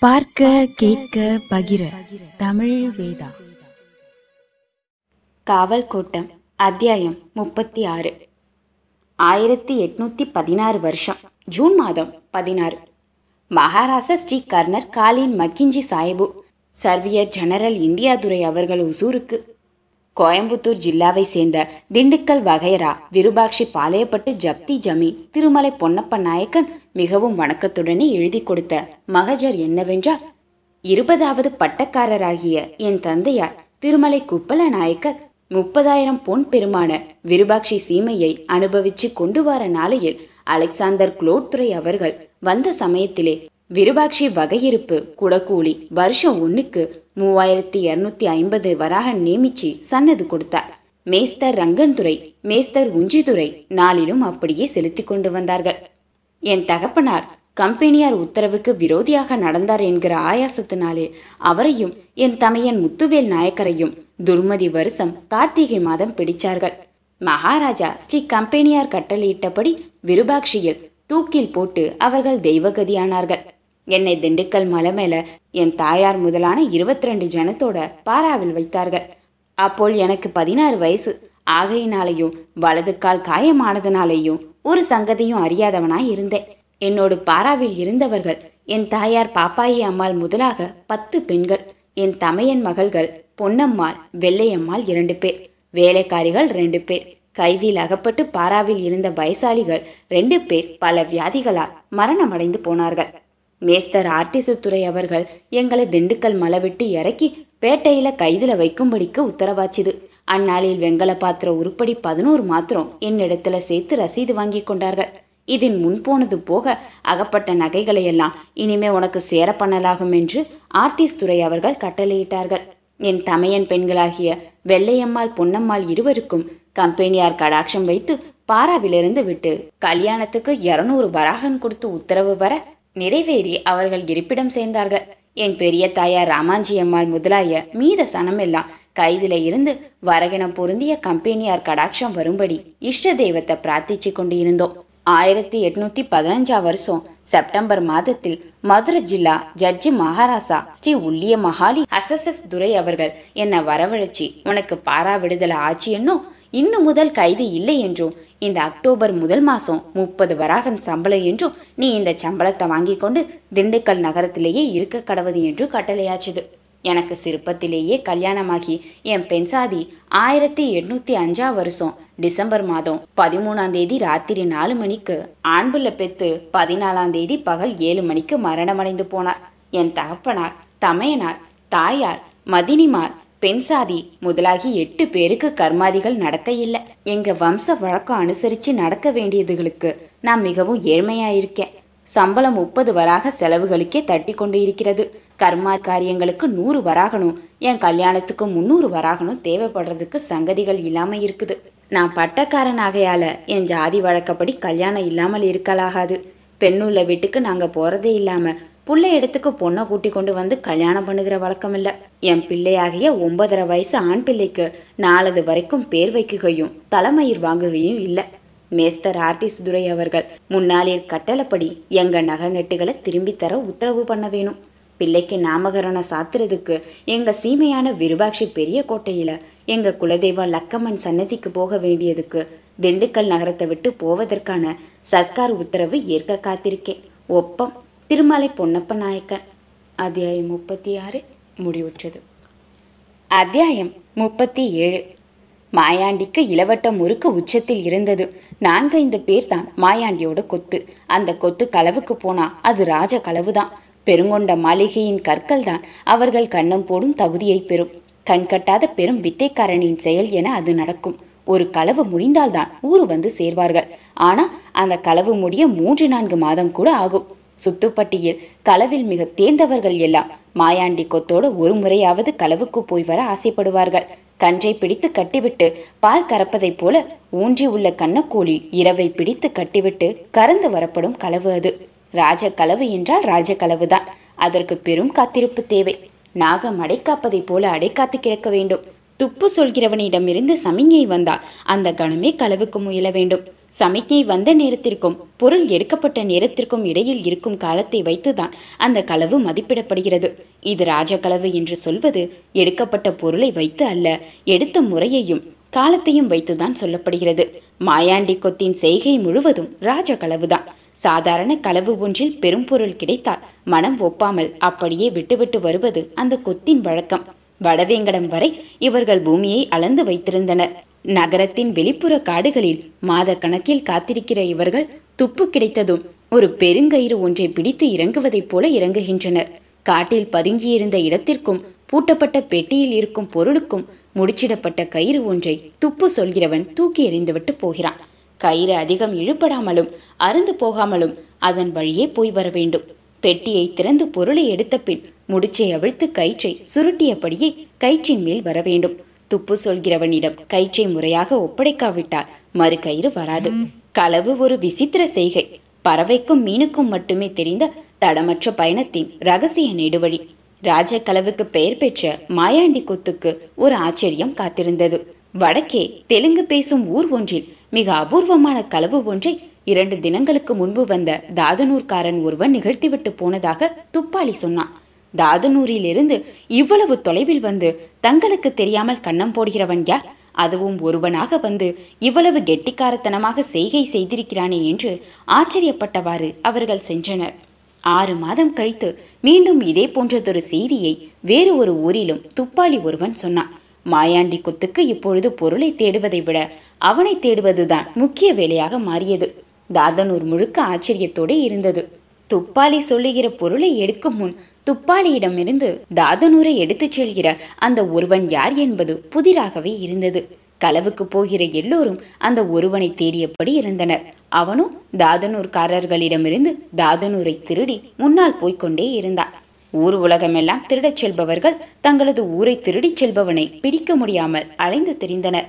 பார்க்க கேட்க பகிர. தமிழ் வேதா. காவல் கோட்டம் அத்தியாயம் முப்பத்தி ஆறு ஆயிரத்தி எட்நூத்தி பதினாறு வருஷம் ஜூன் மாதம் பதினாறு. Maharaja Shri colonel Colin Mackenzie Sahib surveyor general இந்தியாதுரை அவர்கள் உசூருக்கு கோயம்புத்தூர் ஜில்லாவை சேர்ந்த திண்டுக்கல் வகைரா விருபாட்சி பாளையப்பட்டு ஜப்தி ஜமீன் திருமலை பொன்னப்ப நாயக்கன் மிகவும் வணக்கத்துடனே எழுதி கொடுத்த மகஜர் என்னவென்றால் இருபதாவது பட்டக்காரராகிய என் தந்தையார் திருமலை குப்பல நாயக்கர் முப்பதாயிரம் பொன் பெருமான விருபாட்சி சீமையை அனுபவிச்சு கொண்டு வர நாளையில் அலெக்சாந்தர் குளோட்துரை அவர்கள் வந்த சமயத்திலே விருபாட்சி வகையிருப்பு குடக்கூலி வருஷம் ஒன்றுக்கு மூவாயிரத்தி இரநூத்தி ஐம்பது வராக நியமிச்சு சன்னது கொடுத்தார். மேஸ்தர் ரங்கன்துறை மேஸ்தர் உஞ்சிதுரை நாளிலும் அப்படியே செலுத்தி கொண்டு வந்தார்கள். என் தகப்பனார் கம்பெனியார் உத்தரவுக்கு விரோதியாக நடந்தார் என்கிற ஆயாசத்தினாலே அவரையும் என் தமையன் முத்துவேல் நாயக்கரையும் துர்மதி வருஷம் கார்த்திகை மாதம் பிடிச்சார்கள். மகாராஜா ஸ்ரீ கம்பெனியார் கட்டளையிட்டபடி விருபாட்சியில் தூக்கில் போட்டு அவர்கள் தெய்வகதியானார்கள். என்னை திண்டுக்கல் மலை மேல என் தாயார் முதலான இருபத்தி ரெண்டு ஜனத்தோட பாராவில் வைத்தார்கள். அப்போல் எனக்கு பதினாறு வயசு. ஆகையினாலேயும் வலது கால் காயமானதுனாலேயும் ஒரு சங்கதியும் அறியாதவனாய் இருந்தேன். என்னோடு பாராவில் இருந்தவர்கள் என் தாயார் பாப்பாயி அம்மாள் முதலாக பத்து பெண்கள் என் தமையன் மகள்கள் பொன்னம்மாள் வெள்ளையம்மாள் இரண்டு பேர் வேலைக்காரிகள் ரெண்டு பேர் கைதியில் அகப்பட்டு பாராவில் இருந்த வயசாளிகள் ரெண்டு பேர் பல வியாதிகளால் மரணமடைந்து போனார்கள். மேஸ்தர் ஆர்டிசுத்துறை அவர்கள் எங்களை திண்டுக்கல் மலை விட்டு இறக்கி பேட்டையில கைதுல வைக்கும்படிக்கு உத்தரவாச்சுது. அந்நாளில் வெங்கல பாத்திர உருப்படி பதினோரு மாத்திரம் என்னிடத்துல சேர்த்து ரசீது வாங்கி கொண்டார்கள். இதன் முன்போனது போக அகப்பட்ட நகைகளை எல்லாம் இனிமே உனக்கு சேர பண்ணலாகும் என்று ஆர்டிஸ்ட் துறை அவர்கள் கட்டளையிட்டார்கள். என் தமையன் பெண்களாகிய வெள்ளையம்மாள் பொன்னம்மாள் இருவருக்கும் கம்பெனியார் கடாட்சம் வைத்து பாராவிலிருந்து விட்டு கல்யாணத்துக்கு இருநூறு வராகன் கொடுத்து உத்தரவு வர நிறைவேறி அவர்கள் இருப்பிடம் சேர்ந்தார்கள். என் பெரிய தாயார் ராமாஞ்சி அம்மாள் முதலாய மீத சனமெல்லாம் கைதில இருந்து வரகணம் பொருந்திய கம்பெனியார் கடாட்சம் வரும்படி இஷ்ட தெய்வத்தை பிரார்த்திச்சு கொண்டு இருந்தோம் ஆயிரத்தி எட்நூத்தி பதினஞ்சாம் வருஷம் செப்டம்பர் மாதத்தில் மதுரை ஜில்லா ஜட்ஜி மகாராசா ஸ்ரீ உள்ளிய மகாலி எஸ் துரை அவர்கள் என்னை வரவழைச்சி உனக்கு பாரா விடுதலை ஆச்சு என்னும்? இன்னும் முதல் கைது இல்லை என்றும் இந்த அக்டோபர் முதல் மாசம் முப்பது வராகன் சம்பளம் என்றும் நீ இந்த சம்பளத்தை வாங்கி கொண்டு திண்டுக்கல் நகரத்திலேயே இருக்க கடவுது என்று கட்டளையாச்சுது. எனக்கு சிறுப்பத்திலேயே கல்யாணமாகி என் பெண் சாதி ஆயிரத்தி எட்நூத்தி அஞ்சா வருஷம் டிசம்பர் மாதம் பதிமூணாம் தேதி ராத்திரி நாலு மணிக்கு. ஆண்புள்ள பெத்து பதினாலாம் தேதி பகல் ஏழு மணிக்கு மரணமடைந்து போனார். என் தகப்பனார் தமையனார் தாயார் மதினிமார் பெண் சாதி முதலாகி எட்டு பேருக்கு கர்மாதிகள் நடக்க இல்லை. எங்க வம்ச வழக்கம் அனுசரிச்சு நடக்க வேண்டியதுகளுக்கு நான் மிகவும் ஏழ்மையாயிருக்கேன். சம்பளம் முப்பது வராக செலவுகளுக்கே தட்டி கொண்டு இருக்கிறது. கர்மா காரியங்களுக்கு நூறு வராகணும். என் கல்யாணத்துக்கு முந்நூறு வராகணும். தேவைப்படுறதுக்கு சங்கதிகள் இல்லாமல் இருக்குது. நான் பட்டக்காரன் ஆகையால் என் ஜாதி வழக்கப்படி கல்யாணம் இல்லாமல் இருக்கலாகாது. பெண்ணுள்ள வீட்டுக்கு நாங்கள் போகிறதே இல்லாமல் புள்ள இடத்துக்கு பொண்ணை கூட்டி கொண்டு வந்து கல்யாணம் பண்ணுகிற வழக்கம் இல்லை என் பிள்ளையாகிய ஒன்பதரை வயசு ஆண் பிள்ளைக்கு நாலது வரைக்கும் பேர் வைக்குகையும் தலைமயிர் வாங்குகையும் இல்லை. மேஸ்தர் ஆர்டிஸ்ட் துரை அவர்கள் முன்னாளில் கட்டளப்படி எங்க நகை நெட்டுகளை திரும்பி தர உத்தரவு பண்ண வேணும். பிள்ளைக்கு நாமகரணம் சாத்துறதுக்கு எங்கள் சீமையான விருபாட்சி பெரிய கோட்டையில் எங்கள் குலதெய்வம் லக்கம்மன் சன்னதிக்கு போக வேண்டியதுக்கு திண்டுக்கல் நகரத்தை விட்டு போவதற்கான சர்க்கார் உத்தரவு ஏற்க காத்திருக்கேன். ஒப்பம். திருமலை பொன்னப்ப நாயக்கன். அத்தியாயம் முப்பத்தி ஆறு முடிவுற்றது. அத்தியாயம் முப்பத்தி ஏழு மாயாண்டிக்கு இளவட்ட முறுக்கு உச்சத்தில் இருந்தது. நான்கைந்து பேர் தான் மாயாண்டியோட கொத்து. அந்த கொத்து களவுக்கு போனா அது ராஜ களவுதான். பெருங்கொண்ட மாளிகையின் கற்கள்தான் அவர்கள் கண்ணம் போடும் தகுதியை பெறும். கண்கட்டாத பெரும் வித்தைக்காரனின் செயல் என அது நடக்கும். ஒரு களவு முடிந்தால்தான் ஊர் வந்து சேர்வார்கள். ஆனா அந்த களவு முடிய மூன்று நான்கு மாதம் கூட ஆகும். சுத்துப்பட்டியில் களவில் மிக தேர்ந்தவர்கள் எல்லாம் மாயாண்டி கொத்தோடு ஒரு முறையாவது களவுக்கு போய் வர ஆசைப்படுவார்கள். கன்றை பிடித்து கட்டிவிட்டு பால் கறப்பதைப் போல ஊன்றி உள்ள கண்ணக்கோளில் இரவை பிடித்து கட்டிவிட்டு கறந்து வரப்படும் களவு அது. ராஜ என்றால் ராஜ களவுதான் அதற்கு பெரும் காத்திருப்பு தேவை. நாகம் அடைக்காப்பதைப் போல அடைக்காத்து கிடக்க வேண்டும். துப்பு சொல்கிறவனிடமிருந்து சமிஞை வந்தால் அந்த கணமே களவுக்கு முயல வேண்டும். சமிக்கை வந்த நேரத்திற்கும் பொருள் எடுக்கப்பட்ட நேரத்திற்கும் இடையில் இருக்கும் காலத்தை வைத்துதான் அந்த களவு மதிப்பிடப்படுகிறது. இது ராஜகளவு என்று சொல்வது எடுக்கப்பட்ட பொருளை வைத்து அல்ல எடுத்த முறையையும் காலத்தையும் வைத்துதான் சொல்லப்படுகிறது. மாயாண்டி கொத்தின் செய்கை முழுவதும் ராஜகளவுதான் சாதாரண களவு ஒன்றில் பெரும் பொருள் கிடைத்தால் மனம் ஒப்பாமல் அப்படியே விட்டுவிட்டு வருவது அந்த கொத்தின் வழக்கம். வடவேங்கடம் வரை இவர்கள் பூமியை அளந்து வைத்திருந்தனர். நகரத்தின் வெளிப்புற காடுகளில் மாத கணக்கில் காத்திருக்கிற இவர்கள் துப்பு கிடைத்ததும் ஒரு பெருங்கயிறு ஒன்றை பிடித்து இறங்குவதைப் போல இறங்குகின்றனர். காட்டில் பதுங்கியிருந்த இடத்திற்கும் பூட்டப்பட்ட பெட்டியில் இருக்கும் பொருளுக்கும் முடிச்சிடப்பட்ட கயிறு ஒன்றை துப்பு சொல்கிறவன் தூக்கி எறிந்துவிட்டு போகிறான். கயிறு அதிகம் இழுபடாமலும் அருந்து போகாமலும் அதன் வழியே போய் வர வேண்டும். பெட்டியை திறந்து பொருளை எடுத்த பின் முடிச்சை அவிழ்த்து கயிற்றை சுருட்டியபடியே கயிற்றின் மேல் வர வேண்டும். துப்பு சொல்கிறவனிடம் கயிற்றை முறையாக ஒப்படைக்காவிட்டால் மறு கயிறு வராது. களவு ஒரு விசித்திர செய்கை. பறவைக்கும் மீனுக்கும் மட்டுமே தெரிந்த தடமற்ற பயணத்தின் ரகசிய நெடுவழி. ராஜ களவுக்கு பெயர் பெற்ற மாயாண்டி கொத்துக்கு ஒரு ஆச்சரியம் காத்திருந்தது. வடக்கே தெலுங்கு பேசும் ஊர் ஒன்றில் மிக அபூர்வமான களவு ஒன்றை இரண்டு தினங்களுக்கு முன்பு வந்த தாதனூர்காரன் ஒருவன் நிகழ்த்திவிட்டு போனதாக துப்பாளி சொன்னான். தாதனூரிலிருந்து இவ்வளவு தொலைவில் வந்து தங்களுக்கு தெரியாமல் கண்ணம் போடுகிறவன் யார்? அதுவும் ஒருவனாக வந்து இவ்வளவு கெட்டிக்காரத்தனமாக செய்கை செய்திருக்கிறானே என்று ஆச்சரியப்பட்டவாறு அவர்கள் சென்றனர். ஆறு மாதம் கழித்து மீண்டும் இதே போன்றதொரு செய்தியை வேறு ஒரு ஊரிலும் துப்பாளி ஒருவன் சொன்னான். மாயாண்டி கொத்துக்கு இப்பொழுது பொருளை தேடுவதை விட அவனை தேடுவதுதான் முக்கிய வேலையாக மாறியது. தாதனூர் முழுக்க ஆச்சரியத்தோடு இருந்தது. துப்பாளி சொல்லுகிற பொருளை எடுக்கும் முன் துப்பாளியிடமிருந்து தாதனூரை எடுத்துச் செல்கிற அந்த ஒருவன் யார் என்பது புதிராகவே இருந்தது. களவுக்கு போகிற எல்லோரும் அந்த ஒருவனை தேடியபடி இருந்தனர். அவனும் தாதனூர்காரர்களிடமிருந்து தாதனூரை திருடி முன்னால் போய்க்கொண்டே இருந்தான். ஊர் உலகமெல்லாம் திருடச் செல்பவர்கள் தங்களது ஊரை திருடிச் செல்பவனை பிடிக்க முடியாமல் அலைந்து திரிந்தனர்.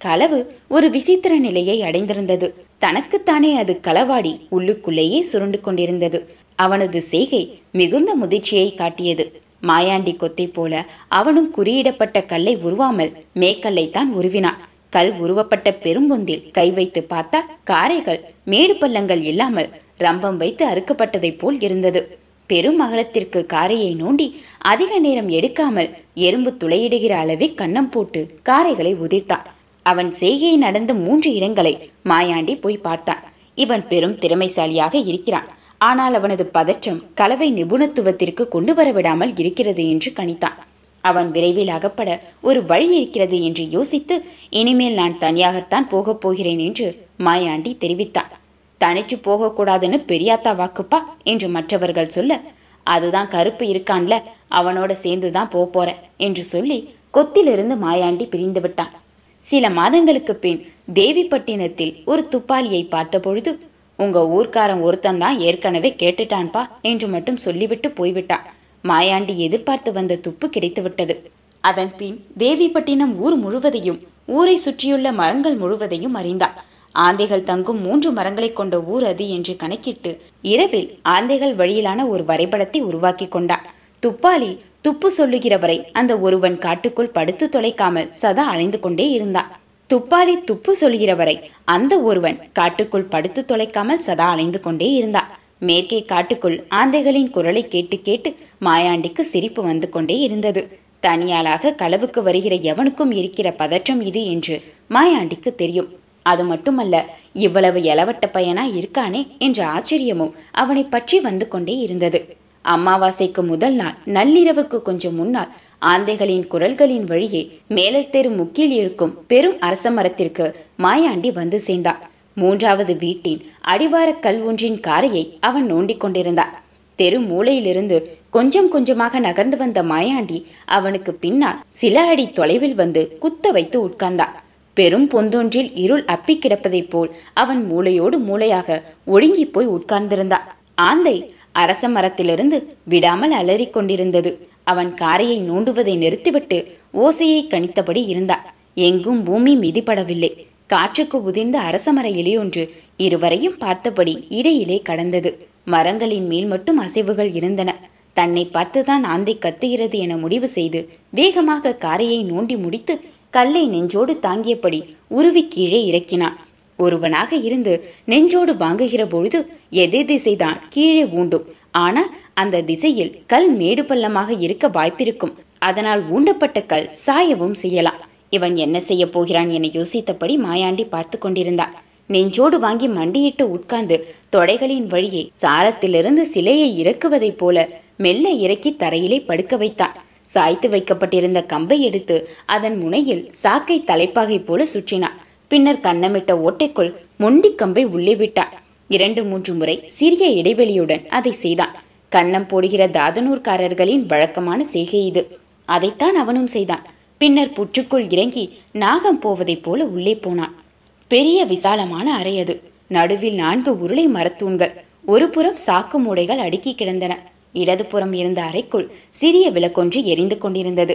களவு ஒரு விசித்திர நிலையை அடைந்திருந்தது. தனக்குத்தானே அது களவாடி உள்ளுக்குள்ளேயே சுருண்டு கொண்டிருந்தது. அவனது செய்கை மிகுந்த முதிர்ச்சியை காட்டியது. மாயாண்டி கொத்தை போல அவனும் குறியிடப்பட்ட கல்லை உருவாமல் மேக்கல்லைத்தான் உருவினான். கல் உருவப்பட்ட பெரும்பொந்தில் கை வைத்து பார்த்தால் காரைகள் மேடு பள்ளங்கள் இல்லாமல் ரம்பம் வைத்து அறுக்கப்பட்டதைப் போல் இருந்தது. பெரும் அகலத்திற்கு காரையை நோண்டி அதிக நேரம் எடுக்காமல் எறும்பு துளையிடுகிற அளவே கன்னம் போட்டு காரைகளை உதிர்த்தான். அவன் செய்கை நடந்த மூன்று இடங்களை மாயாண்டி போய் பார்த்தான். இவன் பெரும் திறமைசாலியாக இருக்கிறான். ஆனால் அவனது பதற்றம் கலவை நிபுணத்துவத்திற்கு கொண்டு வரவிடாமல் இருக்கிறது என்று கணித்தான். அவன் விரைவில் அகப்பட ஒரு வழி இருக்கிறது என்று யோசித்து இனிமேல் நான் தனியாகத்தான் போகப் போகிறேன் என்று மாயாண்டி தெரிவித்தான். தனிச்சு போகக்கூடாதுன்னு பெரியாத்தா வாக்குப்பா என்று மற்றவர்கள் சொல்ல அதுதான் கருப்பு இருக்கான்ல அவனோட சேர்ந்து தான் போறேன் என்று சொல்லி கொத்திலிருந்து மாயாண்டி பிரிந்து விட்டான். சில மாதங்களுக்கு பின் தேவிப்பட்டினத்தில் ஒரு துப்பாளியை பார்த்தபொழுது உங்க ஊர்க்காரன் ஒருத்தன் தான் ஏற்கனவே கேட்டுட்டான்பா என்று மட்டும் சொல்லிவிட்டு போய்விட்டான் மாயாண்டி எதிர்பார்த்து வந்த துப்பு கிடைத்துவிட்டது. அதன் பின் தேவிப்பட்டினம் ஊர் முழுவதையும் ஊரை சுற்றியுள்ள மரங்கள் முழுவதையும் அறிந்தான் ஆந்தைகள் தங்கும் மூன்று மரங்களை கொண்ட ஊர் அது என்று கணக்கிட்டு இரவில் ஆந்தைகள் வழியிலான ஒரு வரைபடத்தை உருவாக்கி கொண்டான் துப்பாளி துப்பு சொல்லுகிறவரை அந்த ஒருவன் காட்டுக்குள் படுத்து தொலைக்காமல் சதா அலைந்து கொண்டே இருந்தான் துப்பாளி துப்பு சொல்கிறவரை அந்த ஒருவன் காட்டுக்குள் படுத்து தொலைக்காமல் சதா அலைந்து கொண்டே இருந்தான் மேற்கே காட்டுக்குள் ஆந்தைகளின் குரலை கேட்டு கேட்டு மாயாண்டிக்கு சிரிப்பு வந்து கொண்டே இருந்தது. தனியாளாக களவுக்கு வருகிற எவனுக்கும் இருக்கிற பதற்றம் இது என்று மாயாண்டிக்கு தெரியும். அது மட்டுமல்ல இவ்வளவு எலவட்ட பையனா இருக்கானே என்ற ஆச்சரியமும் அவனை பற்றி வந்து கொண்டே இருந்தது. அமாவாசைக்கு முதல் நாள் நள்ளிரவுக்கு கொஞ்சம் முன்னால் ஆந்தைகளின் குரல்களின் வழியே மேலத்தெரு முக்கில் இருக்கும் பெரும் அரச மரத்திற்கு மாயாண்டி வந்து சேர்ந்தான். மூன்றாவது வீட்டின் அடிவார கல் ஒன்றின் காரையை அவன் நோண்டிக் கொண்டிருந்தான். தெரு மூலையிலிருந்து கொஞ்சம் கொஞ்சமாக நகர்ந்து வந்த மாயாண்டி அவனுக்கு பின்னால் சில அடி தொலைவில் வந்து குத்த வைத்து உட்கார்ந்தான். பெரும் பொந்தொன்றில் இருள் அப்பி கிடப்பதைப் போல் அவன் மூளையோடு மூளையாக ஒடுங்கி போய் உட்கார்ந்திருந்தான். ஆந்தை அரச மரத்திலிருந்து விடாமல் அலறிக் கொண்டிருந்தது. அவன் காரையை நோண்டுவதை நிறுத்திவிட்டு ஓசையை கணித்தபடி இருந்தான். எங்கும் பூமி மிதிப்படவில்லை. காற்றுக்கு உதிர்ந்த அரசமர இலையொன்று இருவரையும் பார்த்தபடி இடையிலே கடந்தது. மரங்களின் மேல் மட்டும் அசைவுகள் இருந்தன. தன்னை பார்த்துதான் ஆந்தை கத்துகிறது என முடிவு செய்து வேகமாக காரையை நோண்டி முடித்து கல்லை நெஞ்சோடு தாங்கியபடி உருவி கீழே இறக்கினான். ஒருவனாக இருந்து நெஞ்சோடு வாங்குகிற பொழுது எதிர் திசைதான் கீழே ஊண்டும். ஆனால் அந்த திசையில் கல் மேடு பள்ளமாக இருக்க வாய்ப்பிருக்கும். அதனால் ஊண்டப்பட்ட கல் சாயவும் செய்யலாம். இவன் என்ன செய்ய போகிறான் என யோசித்தபடி மாயாண்டி பார்த்து கொண்டிருந்தான். நெஞ்சோடு வாங்கி மண்டியிட்டு உட்கார்ந்து தொடைகளின் வழியே சாரத்திலிருந்து சிலையை இறக்குவதைப் போல மெல்ல இறக்கி தரையிலே படுக்க வைத்தான். சாய்த்து வைக்கப்பட்டிருந்த கம்பை எடுத்து அதன் முனையில் சாக்கை தலைப்பாகை போல சுற்றினான். பின்னர் கண்ணமிட்ட ஓட்டைக்குள் மொண்டி கம்பை உள்ளே விட்டான். இரண்டு மூன்று முறை சிறிய இடைவெளியுடன் அதை செய்தான். கண்ணம் போடுகிற தாதனூர்காரர்களின் வழக்கமான செய்கை இது. அதைத்தான் அவனும் செய்தான். பின்னர் புற்றுக்குள் இறங்கி நாகம் போவதைப் போல உள்ளே போனான். பெரிய விசாலமான அறை அது. நடுவில் நான்கு உருளை மரத்தூண்கள். ஒருபுறம் சாக்கு மூடைகள் அடுக்கி கிடந்தன. இடதுபுறம் இருந்த அறைக்குள் சிறிய விளக்கொன்று எரிந்து கொண்டிருந்தது.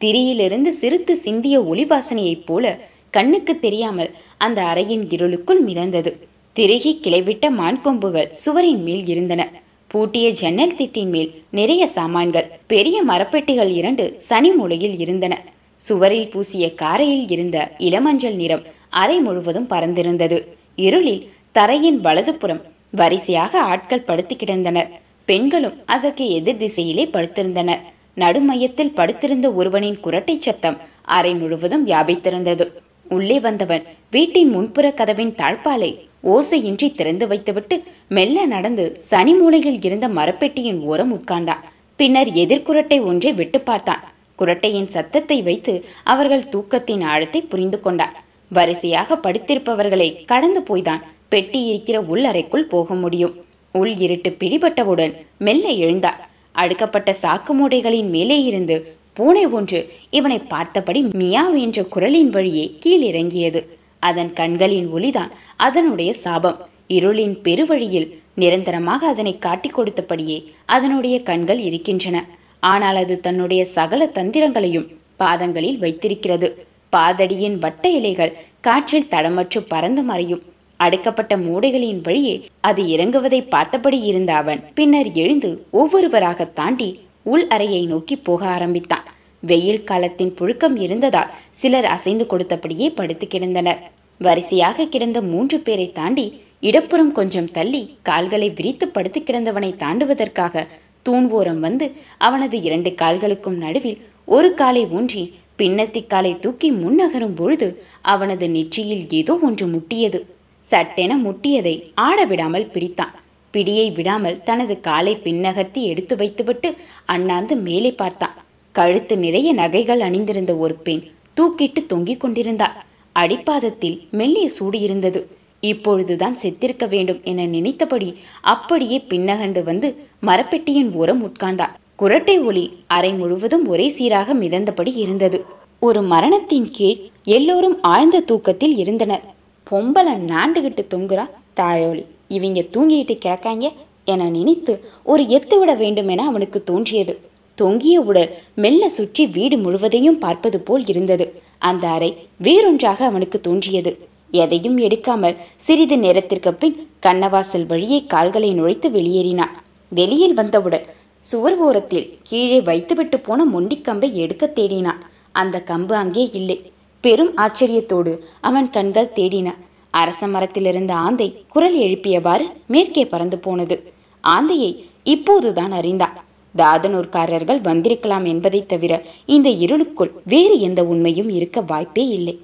திரியிலிருந்து சிறுத்து சிந்திய ஒளிவாசனையைப் போல கண்ணுக்கு தெரியாமல் அந்த அறையின் இருளுக்குள் மிதந்தது. திருகி கிளைவிட்ட மான் கொம்புகள் சுவரின் மேல் இருந்தன. பூட்டிய ஜன்னல் திட்டின் மேல் நிறைய சாமான்கள் பெரிய மரப்பெட்டிகள் இரண்டு சனி மூலையில் இருந்தன. சுவரில் பூசிய காரையில் இருந்த இளமஞ்சள் நிறம் அறை முழுவதும் பறந்திருந்தது. இருளில் தரையின் வலதுபுறம் வரிசையாக ஆட்கள் படுத்து கிடந்தனர். பெண்களும் அதற்கு எதிர் திசையிலே படுத்திருந்தனர். நடுமையத்தில் படுத்திருந்த ஒருவனின் குரட்டை சத்தம் அறை முழுவதும் வியாபித்திருந்தது. உள்ளே வந்தவன் வீட்டின் முன்புற கதவின் தாழ்பாலை ஓசையின்றி திறந்து வைத்துவிட்டு மெல்ல நடந்து சனி மூலையில் இருந்த மரப்பெட்டியின் ஓரம் உட்கார்ந்தான். பின்னர் எதிர்குரட்டை ஒன்றை விட்டு பார்த்தான். குரட்டையின் சத்தத்தை வைத்து அவர்கள் தூக்கத்தின் ஆழத்தை புரிந்து கொண்டான் வரிசையாக படுத்திருப்பவர்களை கடந்து போய்தான் பெட்டி இருக்கிற உள் அறைக்குள் போக முடியும். உள் இருட்டு பிடிபட்டவுடன் மெல்ல எழுந்தார். அடுக்கப்பட்ட சாக்கு மூடைகளின் மேலே இருந்து பூனை ஒன்று இவனை பார்த்தபடி மியாவ் என்ற குரலின் வழியே கீழிறங்கியது. அதன் கண்களின் ஒளிதான் அதனுடைய சாபம். இருளின் பெருவழியில் நிரந்தரமாக அதனை காட்டிக் கொடுத்தபடியே அதனுடைய கண்கள் இருக்கின்றன. ஆனால் அது தன்னுடைய சகல தந்திரங்களையும் பாதங்களில் வைத்திருக்கிறது. பாதடியின் வட்ட இலைகள் காற்றில் தடமற்று பறந்து மறையும். அடைக்கப்பட்ட மூடைகளின் வழியே அது இறங்குவதை பார்த்தபடி இருந்த அவன். பின்னர் எழுந்து ஒவ்வொருவராக தாண்டி உள் அறையை நோக்கி போக ஆரம்பித்தான். வெயில் காலத்தின் புழுக்கம் இருந்ததால் சிலர் அசைந்து கொடுத்தபடியே படுத்து கிடந்தனர். வரிசையாக கிடந்த மூன்று பேரை தாண்டி இடப்புறம் கொஞ்சம் தள்ளி கால்களை விரித்து படுத்து கிடந்தவனை தாண்டுவதற்காக தூண் ஓரம் வந்து அவனது இரண்டு கால்களுக்கும் நடுவில் ஒரு காலை ஊன்றி பின்னத்திக்காலை தூக்கி முன்னகரும் பொழுது அவனது நெற்றியில் ஏதோ ஒன்று முட்டியது. சட்டென முட்டியதை ஆட விடாமல் பிடித்தான். பிடியை விடாமல் தனது காலை பின்னகர்த்தி எடுத்து வைத்துவிட்டு அண்ணாந்து மேலே பார்த்தான். கழுத்து நிறைய நகைகள் அணிந்திருந்த ஒரு பெண் தூக்கிட்டு தொங்கிக் கொண்டிருந்தாள். அடிப்பாதத்தில் மெல்லிய சூடு இருந்தது. இப்பொழுதுதான் செத்திருக்க வேண்டும் என நினைத்தபடி அப்படியே பின்னகண்டு வந்து மரப்பெட்டியின் ஓரம் உட்கார்ந்தாள். குரட்டை ஒளி அறை முழுவதும் ஒரே சீராக மிதந்தபடி இருந்தது. ஒரு மரணத்தின் கீழ் எல்லோரும் ஆழ்ந்த தூக்கத்தில் இருந்தனர். பொம்பளை நாண்டுகிட்டு தொங்குறா தாயோலி. இவங்க தூங்கிட்டு கிடக்காங்க என நினைத்து ஒரு எத்து விட வேண்டும் என அவனுக்கு தோன்றியது. தொங்கிய உடல் மெல்ல சுற்றி வீடு முழுவதையும் பார்ப்பது போல் இருந்தது. அந்த அறை வேறொன்றாக அவனுக்கு தோன்றியது. எதையும் எடுக்காமல் சிறிது நேரத்திற்கு பின் கண்ணவாசல் வழியே கால்களை நுழைத்து வெளியேறினான். வெளியில் வந்தவுடன் சுவர் ஓரத்தில் கீழே வைத்துவிட்டு போன மொண்டிக்கம்பை எடுக்க தேடினான். அந்த கம்பு அங்கே இல்லை. பெரும் ஆச்சரியத்தோடு அவன் கண்கள் தேடின. அரச மரத்திலிருந்த ஆந்தை குரல் எழுப்பியவாறு மேற்கே பறந்து போனது. ஆந்தையை இப்போதுதான் அறிந்தான். தாதனூர்காரர்கள் வந்திருக்கலாம் என்பதைத் தவிர இந்த இருளுக்குள் வேறு எந்த உண்மையும் இருக்க வாய்ப்பே இல்லை.